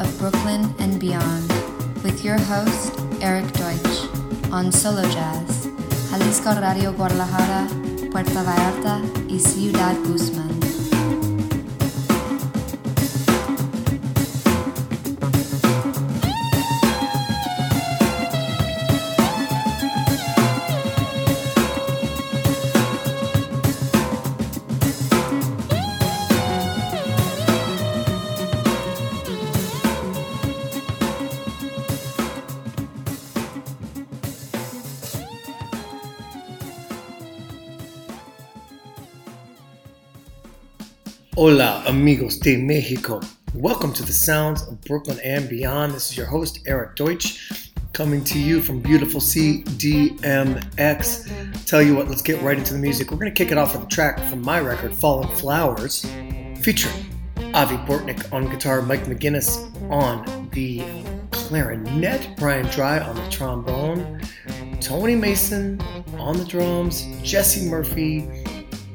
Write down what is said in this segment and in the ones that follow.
of Brooklyn and beyond with your host, Erik Deutsch, on Solo Jazz, Jalisco Radio Guadalajara, Puerto Vallarta y Ciudad Guzmán. Amigos de Mexico. Welcome to the sounds of Brooklyn and beyond. This is your host, Erik Deutsch, coming to you from beautiful CDMX. Tell you what, let's get right into the music. We're going to kick it off with a track from my record, Falling Flowers, featuring Avi Bortnick on guitar, Mike McGinnis on the clarinet, Brian Drye on the trombone, Tony Mason on the drums, Jesse Murphy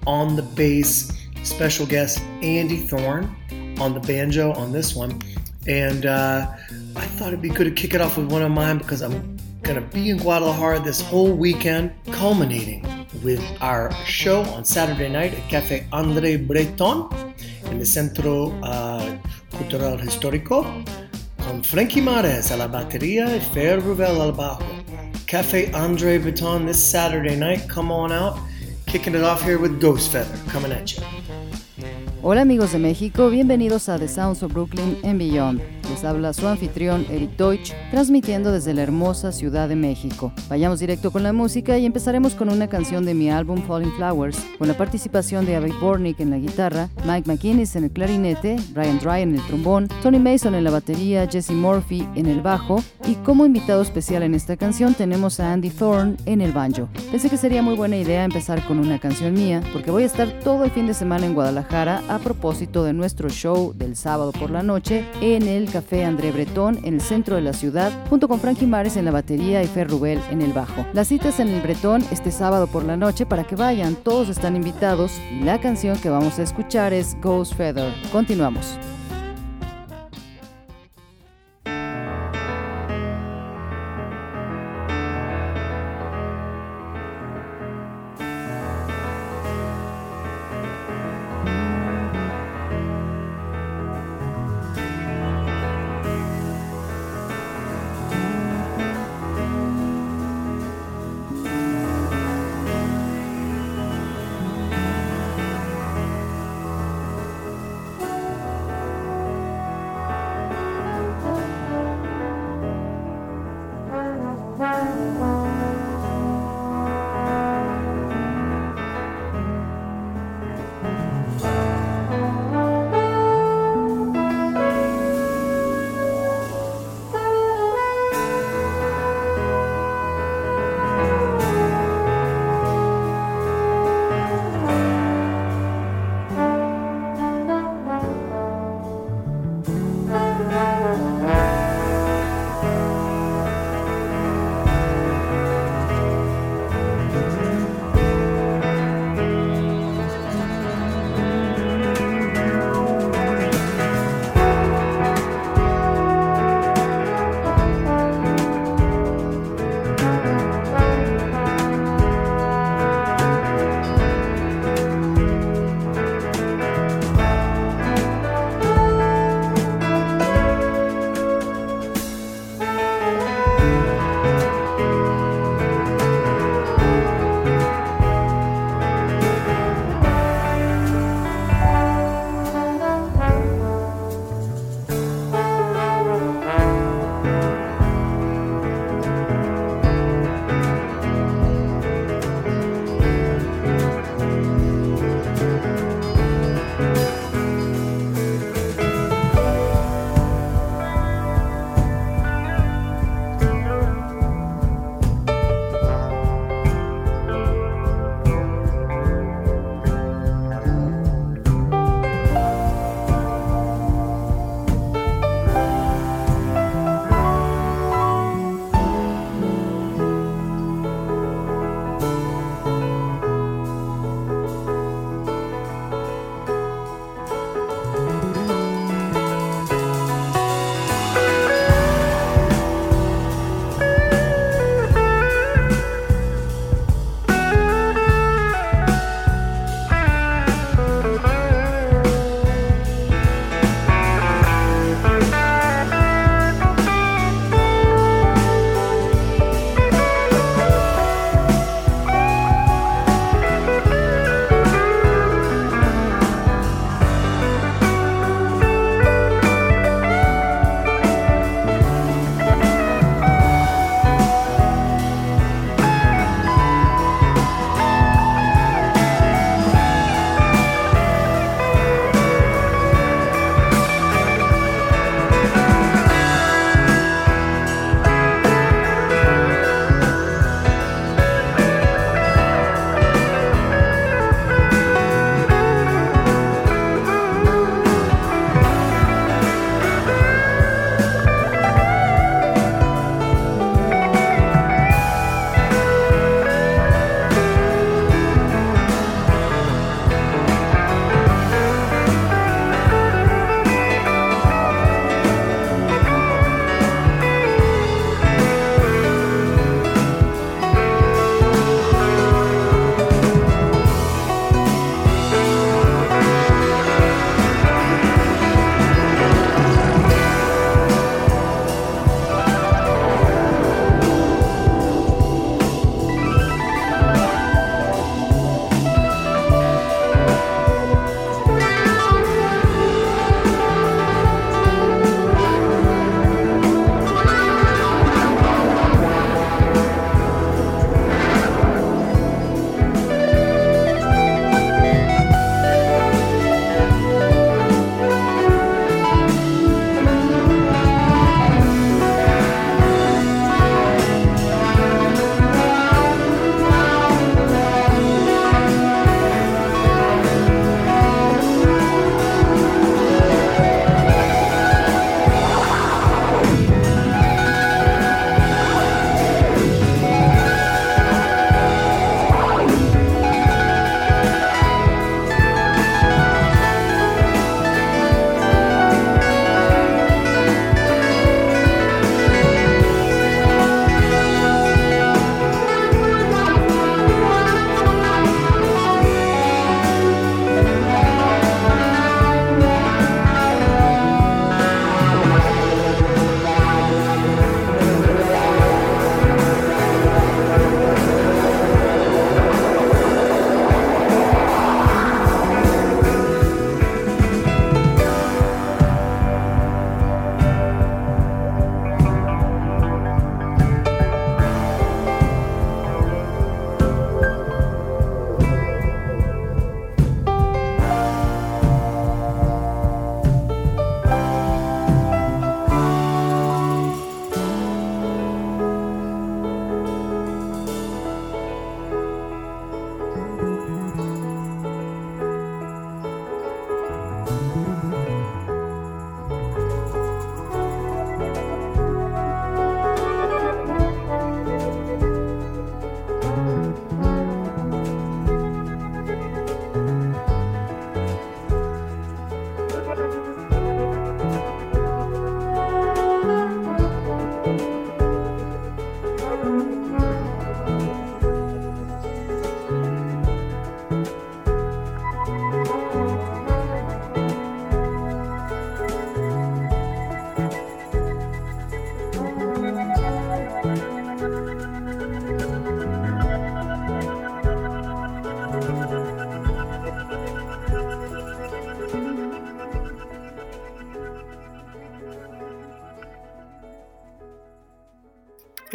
on the bass special guest Andy Thorne on the banjo on this one. And uh, I thought it'd be good to kick it off with one of mine because I'm going to be in Guadalajara this whole weekend, culminating with our show on Saturday night at Cafe André Breton in the Centro uh, Cultural Histórico con Frankie Mares a la batería y Fer Ruvel al bajo. Cafe Andre Breton this Saturday night. Come on out. Kicking it off here with Ghost Feather coming at you. Hola amigos de México, bienvenidos a The Sounds of Brooklyn and Beyond. Les habla su anfitrión Eric Deutsch, transmitiendo desde la hermosa Ciudad de México. Vayamos directo con la música y empezaremos con una canción de mi álbum Falling Flowers, con la participación de Avi Bornick en la guitarra, Mike McInnes en el clarinete, Brian Dry en el trombón, Tony Mason en la batería, Jesse Murphy en el bajo y como invitado especial en esta canción tenemos a Andy Thorne en el banjo. Pensé que sería muy buena idea empezar con una canción mía, porque voy a estar todo el fin de semana en Guadalajara a propósito de nuestro show del sábado por la noche en el Café André Bretón en el centro de la ciudad, junto con Frankie Mares en la batería y Fer Rubel en el bajo. Las citas en el Bretón este sábado por la noche para que vayan, todos están invitados y la canción que vamos a escuchar es Ghost Feather. Continuamos.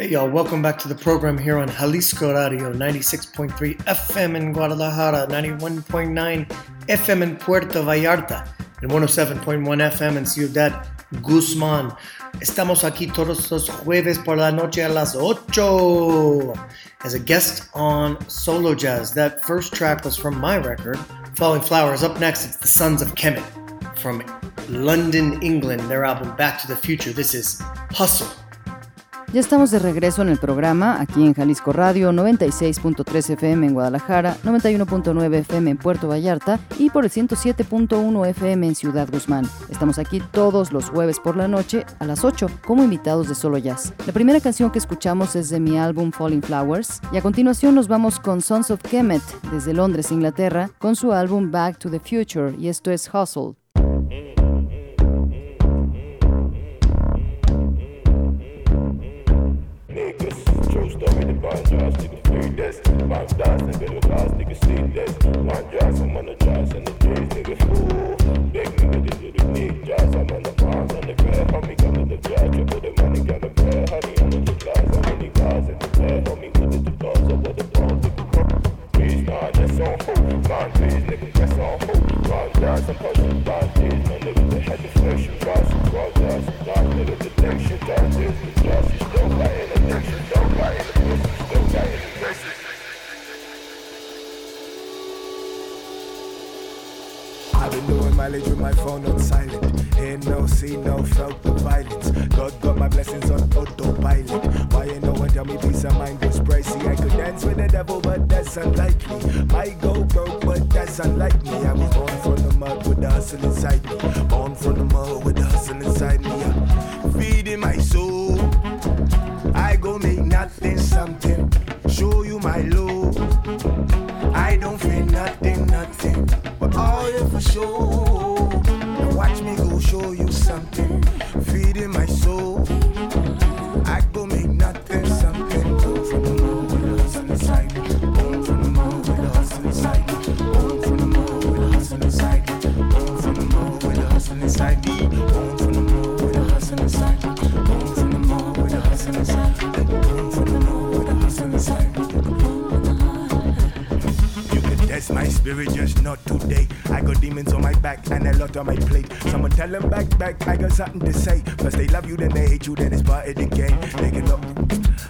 Hey, y'all, welcome back to the program here on Jalisco Radio 96.3 FM in Guadalajara, 91.9 FM in Puerto Vallarta, and 107.1 FM in Ciudad Guzmán. Estamos aquí todos los jueves por la noche a las 8 as a guest on Solo Jazz. That first track was from my record, Falling Flowers. Up next, it's the Sons of Kemet from London, England, their album Black to the Future. This is Hustle. Ya estamos de regreso en el programa, aquí en Jalisco Radio, 96.3 FM en Guadalajara, 91.9 FM en Puerto Vallarta y por el 107.1 FM en Ciudad Guzmán. Estamos aquí todos los jueves por la noche a las 8 como invitados de Solo Jazz. La primera canción que escuchamos es de mi álbum Falling Flowers y a continuación nos vamos con Sons of Kemet desde Londres, Inglaterra, con su álbum Back to the Future y esto es Hustle. One jazz, nigga free this. One jazz, nigga the class, nigga see this. One jazz, I'm on the jazz and the days, nigga. Ooh, big nigga, this is the big jazz. I'm on the bars and the bed. Homie, come to the jazz, triple the money, got the bread. Honey, I'm in the glass, I'm in the glass in the bed. Homie, with the dogs, I let the dogs, nigga. Please, nah, that's on hold. One please, nigga, that's on hold. One jazz, I'm pushing five days. My nigga, they had the flesh, you got some one jazz. Nigga, the next shit, jazz, this, the jazz. Still got in the next shit, still got in the. I've been doing mileage with my phone on silent. Hear no, see no, felt the violence. God got my blessings on autopilot. Why ain't no one tell me peace of mind was pricey? I could dance with the devil, but that's unlikely. Might go broke, but that's me. I was born from the mud with the hustle inside me. Born from the mud with the hustle inside me. Yeah. Feeding my soul. I go make nothing something. Show you my love. I don't feel nothing, nothing. But all it for sure. Now watch me go show you something. Feeding my soul. Just not today. I got demons on my back and a lot on my plate. Someone tell them back, back, I got something to say. First they love you, then they hate you, then it's part of the game. Nigga, look,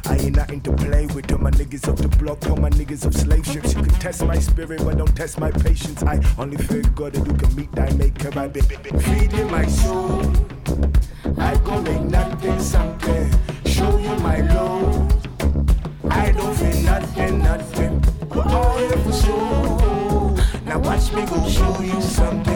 I ain't nothing to play with. All my niggas off the block, all my niggas off slave ships. You can test my spirit, but don't test my patience. I only fear God that you can meet thy maker. I be, be, be feeding my soul. I go make nothing something. Show you my me go show you something.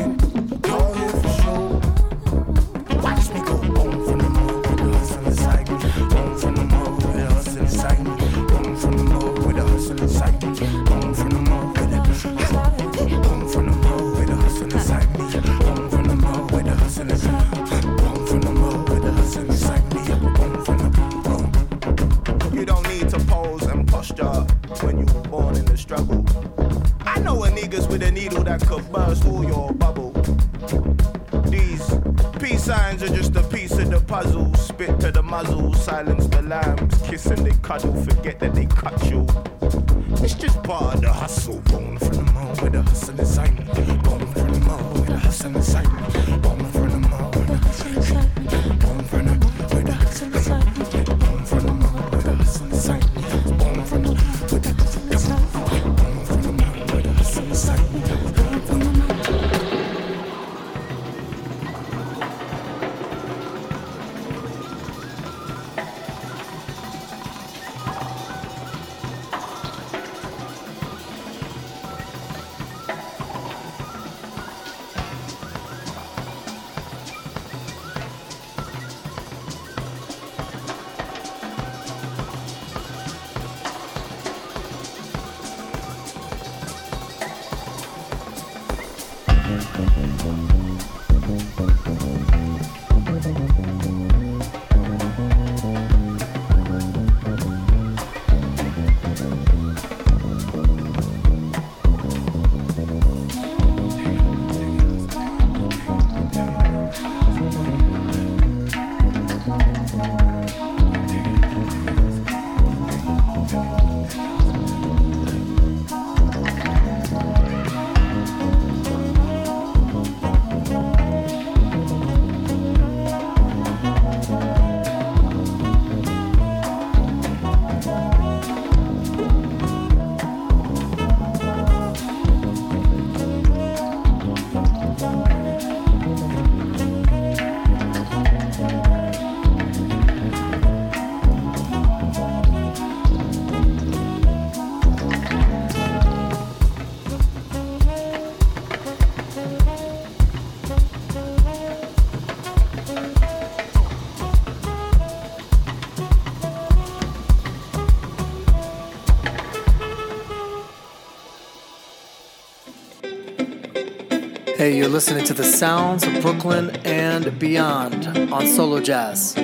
Hey, you're listening to the sounds of Brooklyn and beyond on Solo Jazz.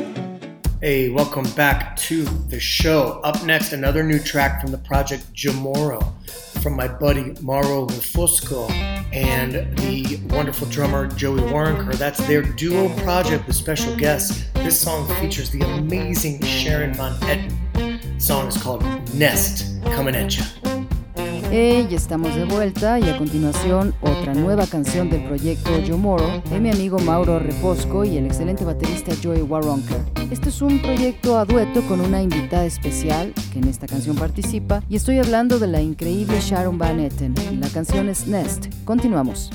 Hey, welcome back to the show. Up next, another new track from the project Jomoro from my buddy Mauro Refosco and the wonderful drummer Joey Waronker. That's their duo project with special guests. This song features the amazing Sharon Van Etten. The song is called Nest, coming at ya. Hey, estamos de vuelta y a continuación otra nueva canción del proyecto Yomoro de mi amigo Mauro Reposco y el excelente baterista Joey Waronker. Este es un proyecto a dueto con una invitada especial que en esta canción participa y estoy hablando de la increíble Sharon Van Etten. La canción es Nest. Continuamos.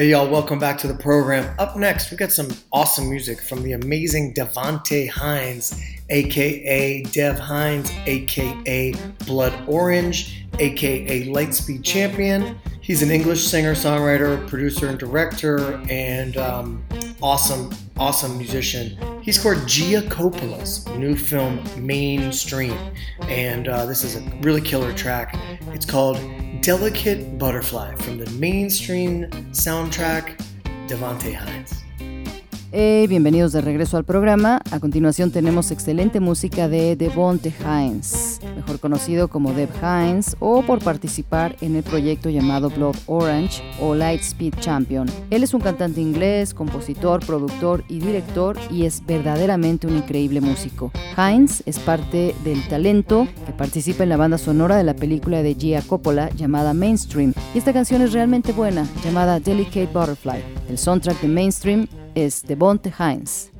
Hey y'all, welcome back to the program. Up next, we got some awesome music from the amazing Devonte Hynes, aka Dev Hynes, aka Blood Orange, aka Lightspeed Champion. He's an English singer, songwriter, producer, and director, and um, awesome, awesome musician He scored Gia Coppola's new film Mainstream, and uh, this is a really killer track. It's called Delicate Butterfly from the Mainstream soundtrack Devonte Hynes. Hey, bienvenidos de regreso al programa. A continuación tenemos excelente música de Devonte Hines, mejor conocido como Dev Hines, o por participar en el proyecto llamado Blood Orange o Lightspeed Champion. Él es un cantante inglés, compositor, productor y director y es verdaderamente un increíble músico. Hines es parte del talento que participa en la banda sonora de la película de Gia Coppola llamada Mainstream y esta canción es realmente buena, llamada Delicate Butterfly. El soundtrack de Mainstream es de Bonte Hines.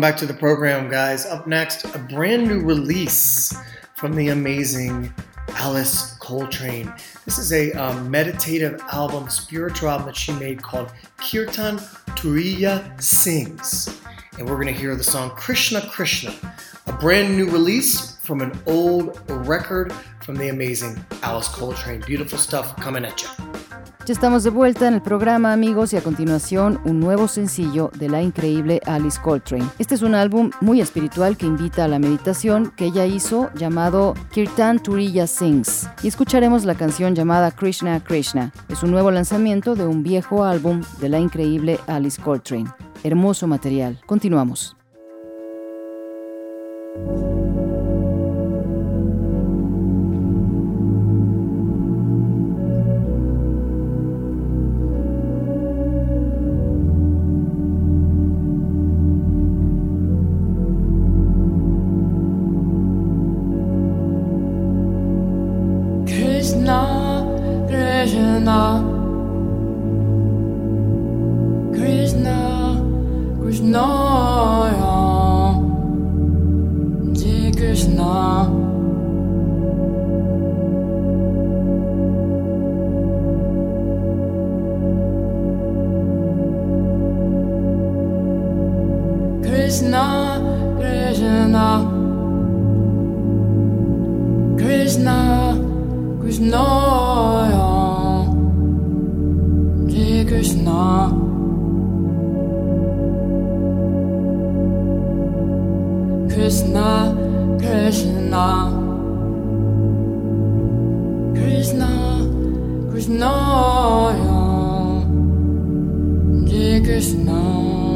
Welcome back to the program, guys. Up next, a brand new release from the amazing Alice Coltrane. This is a um, meditative album, spiritual album that she made called Kirtan Turiya Sings. And we're going to hear the song Krishna Krishna, a brand new release from an old record from the amazing Alice Coltrane. Beautiful stuff coming at you. Ya estamos de vuelta en el programa, amigos, y a continuación un nuevo sencillo de la increíble Alice Coltrane. Este es un álbum muy espiritual que invita a la meditación que ella hizo llamado Kirtan Turiya Sings. Y escucharemos la canción llamada Krishna Krishna. Es un nuevo lanzamiento de un viejo álbum de la increíble Alice Coltrane. Hermoso material. Continuamos. Krishna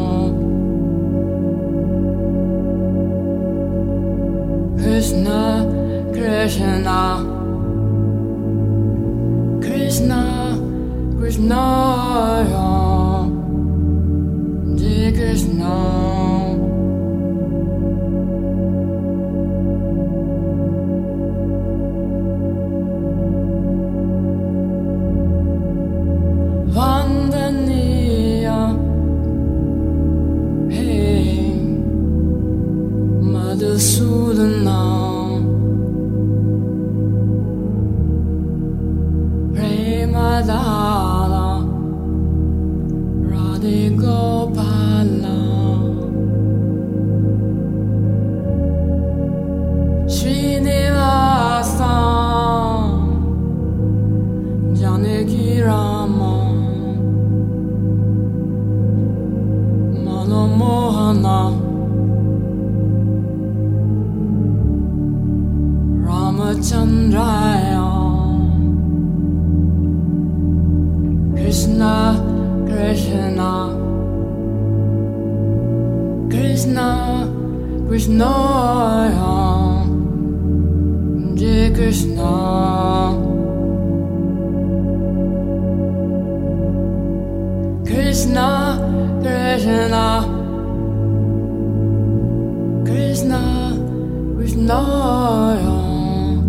Degusnajan,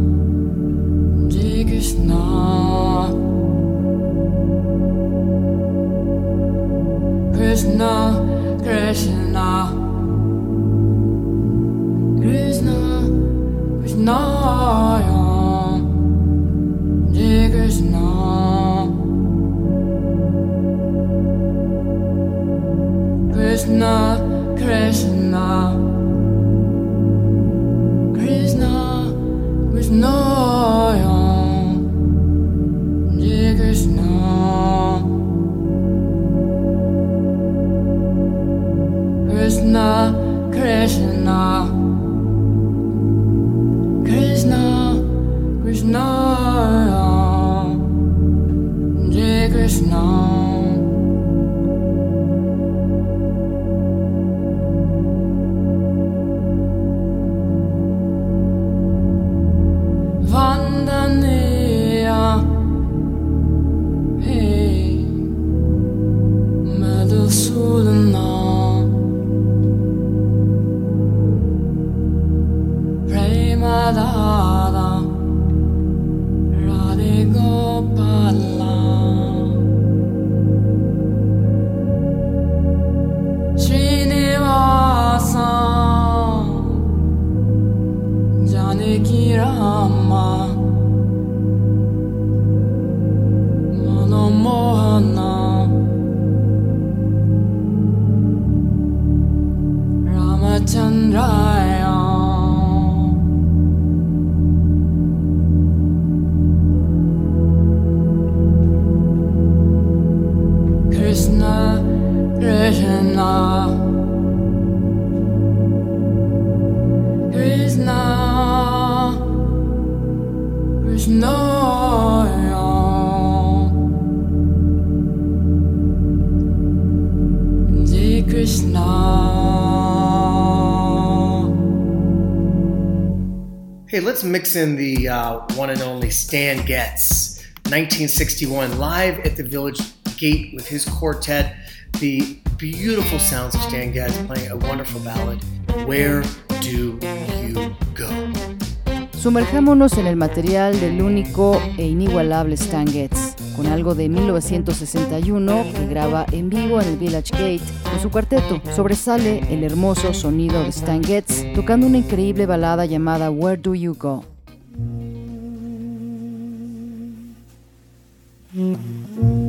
Degusna, Krishna, Krishna. Mix in the uh, one and only Stan Getz, 1961, live at the Village Gate with his quartet. The beautiful sounds of Stan Getz playing a wonderful ballad, Where Do You Go? Sumerjámonos en el material del único e inigualable Stan Getz, con algo de 1961 que graba en vivo en el Village Gate con su cuarteto. Sobresale el hermoso sonido de Stan Getz tocando una increíble balada llamada Where Do You Go? Mm-hmm.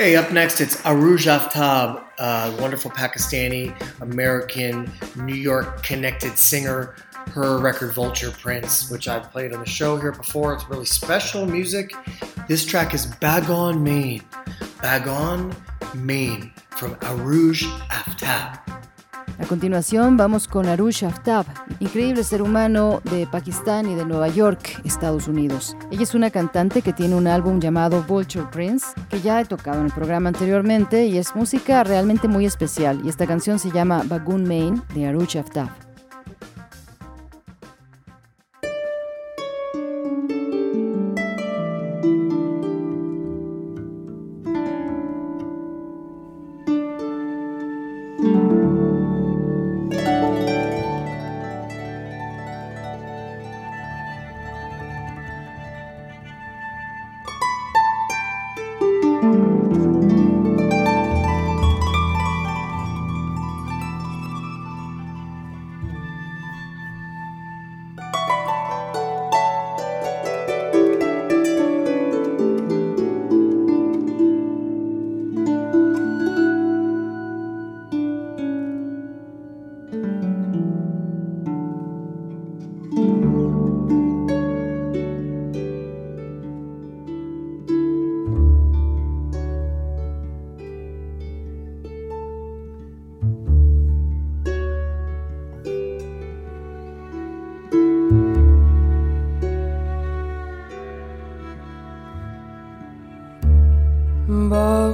Hey, up next it's Arooj Aftab, a wonderful Pakistani American New York connected singer. Her record Vulture Prince, which I've played on the show here before. It's really special music. This track is Baghon Main. Baghon Main from Arooj Aftab. A continuación vamos con Arush Aftab, increíble ser humano de Pakistán y de Nueva York, Estados Unidos. Ella es una cantante que tiene un álbum llamado Vulture Prince, que ya he tocado en el programa anteriormente y es música realmente muy especial. Y esta canción se llama Bagun Main de Arush Aftab.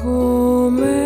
Warum?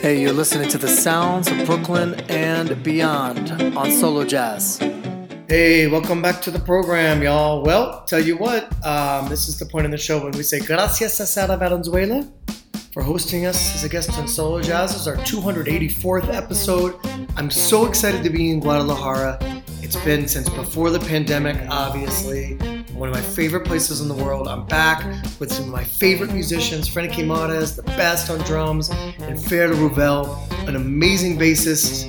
Hey, you're listening to the sounds of Brooklyn and beyond on Solo Jazz. Hey, welcome back to the program, y'all. Well, tell you what, um, this is the point in the show when we say gracias a Sara Valenzuela for hosting us as a guest on Solo Jazz. This is our 284th episode. I'm so excited to be in Guadalajara. It's been since before the pandemic, obviously. One of my favorite places in the world. I'm back with some of my favorite musicians, Frankie Mares, the best on drums, and Fer Rouvel, an amazing bassist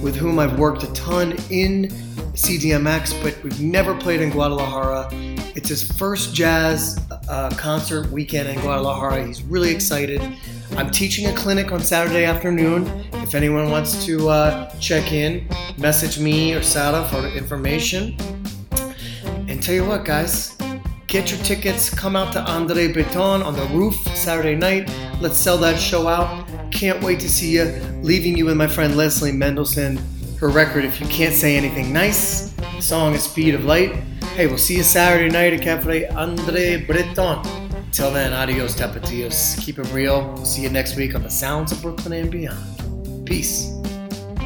with whom I've worked a ton in CDMX, but we've never played in Guadalajara. It's his first jazz uh, concert weekend in Guadalajara. He's really excited. I'm teaching a clinic on Saturday afternoon. If anyone wants to uh, check in, message me or Sara for information. Tell you what, guys, get your tickets. Come out to Andre Breton on the roof Saturday night. Let's sell that show out. Can't wait to see you. Leaving you with my friend Leslie Mendelson. Her record, If You Can't Say Anything Nice. The song is Speed of Light. Hey, we'll see you Saturday night at Cafe Andre Breton. Till then, adios, tapatíos. Keep it real. We'll see you next week on the Sounds of Brooklyn and Beyond. Peace.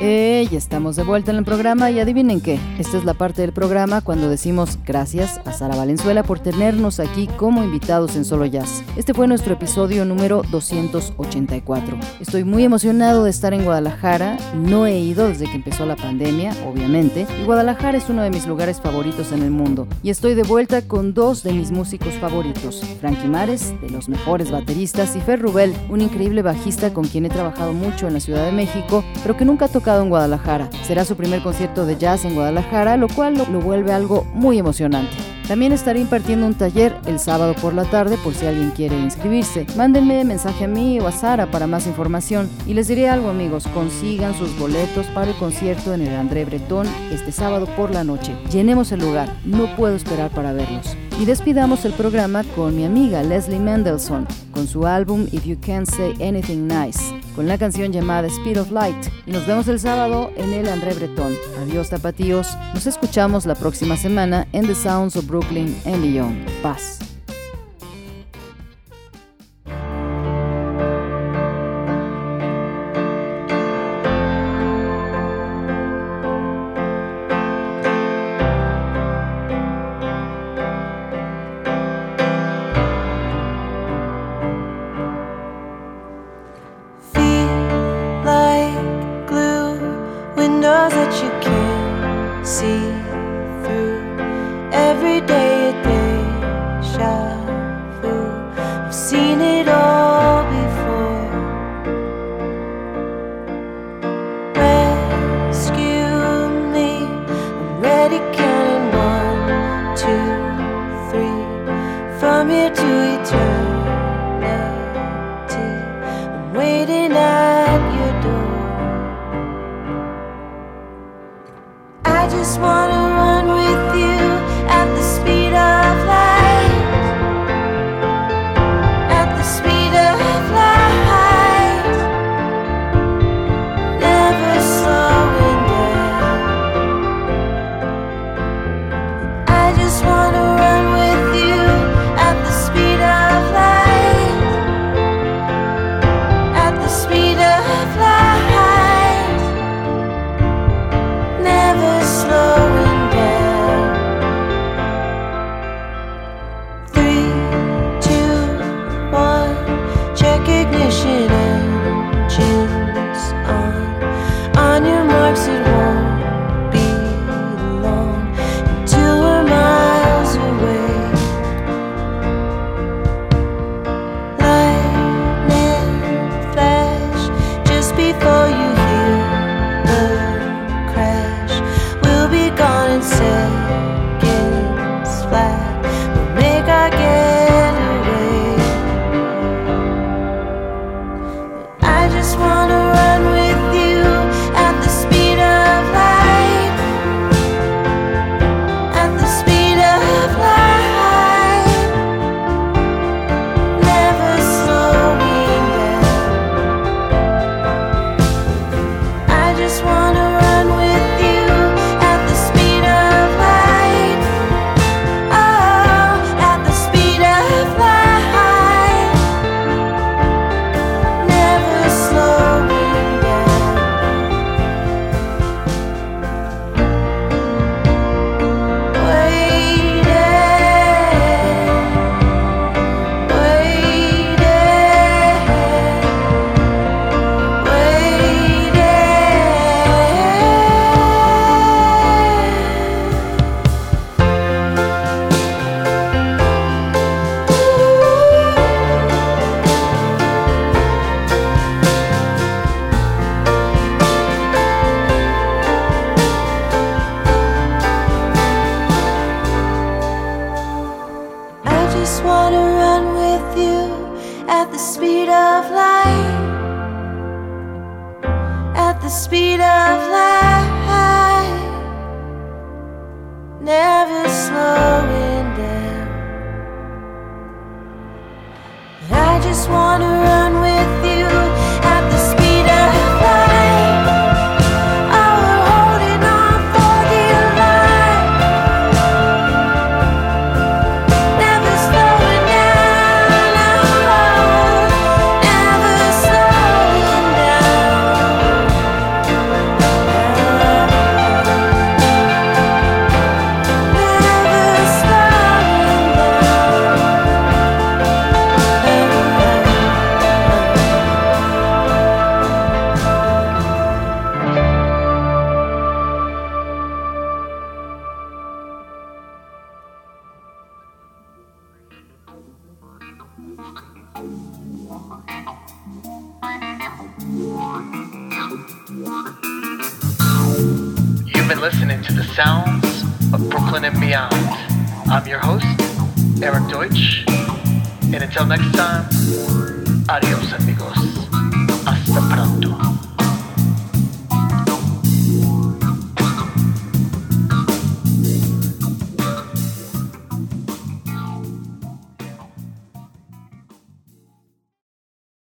Eh, ya estamos de vuelta en el programa y adivinen qué, esta es la parte del programa cuando decimos gracias a Sara Valenzuela por tenernos aquí como invitados en Solo Jazz. Este fue nuestro episodio número 284. Estoy muy emocionado de estar en Guadalajara, no he ido desde que empezó la pandemia, obviamente, y Guadalajara es uno de mis lugares favoritos en el mundo. Y estoy de vuelta con dos de mis músicos favoritos, Frankie Mares, de los mejores bateristas, y Fer Rubel, un increíble bajista con quien he trabajado mucho en la Ciudad de México, pero que nunca tocó en Guadalajara. Será su primer concierto de jazz en Guadalajara, lo cual lo, lo vuelve algo muy emocionante. También estaré impartiendo un taller el sábado por la tarde por si alguien quiere inscribirse. Mándenme mensaje a mí o a Sara para más información. Y les diré algo amigos, consigan sus boletos para el concierto en el André Bretón este sábado por la noche. Llenemos el lugar, no puedo esperar para verlos. Y despidamos el programa con mi amiga Leslie Mendelssohn, con su álbum If You Can't Say Anything Nice, con la canción llamada Speed of Light. Y nos vemos el sábado en el André Bretón. Adiós tapatíos, nos escuchamos la próxima semana en The Sounds of Brooklyn and Beyond. Paz. just wanna run with you at the speed of light. At the speed of light, never slowing down. I just wanna.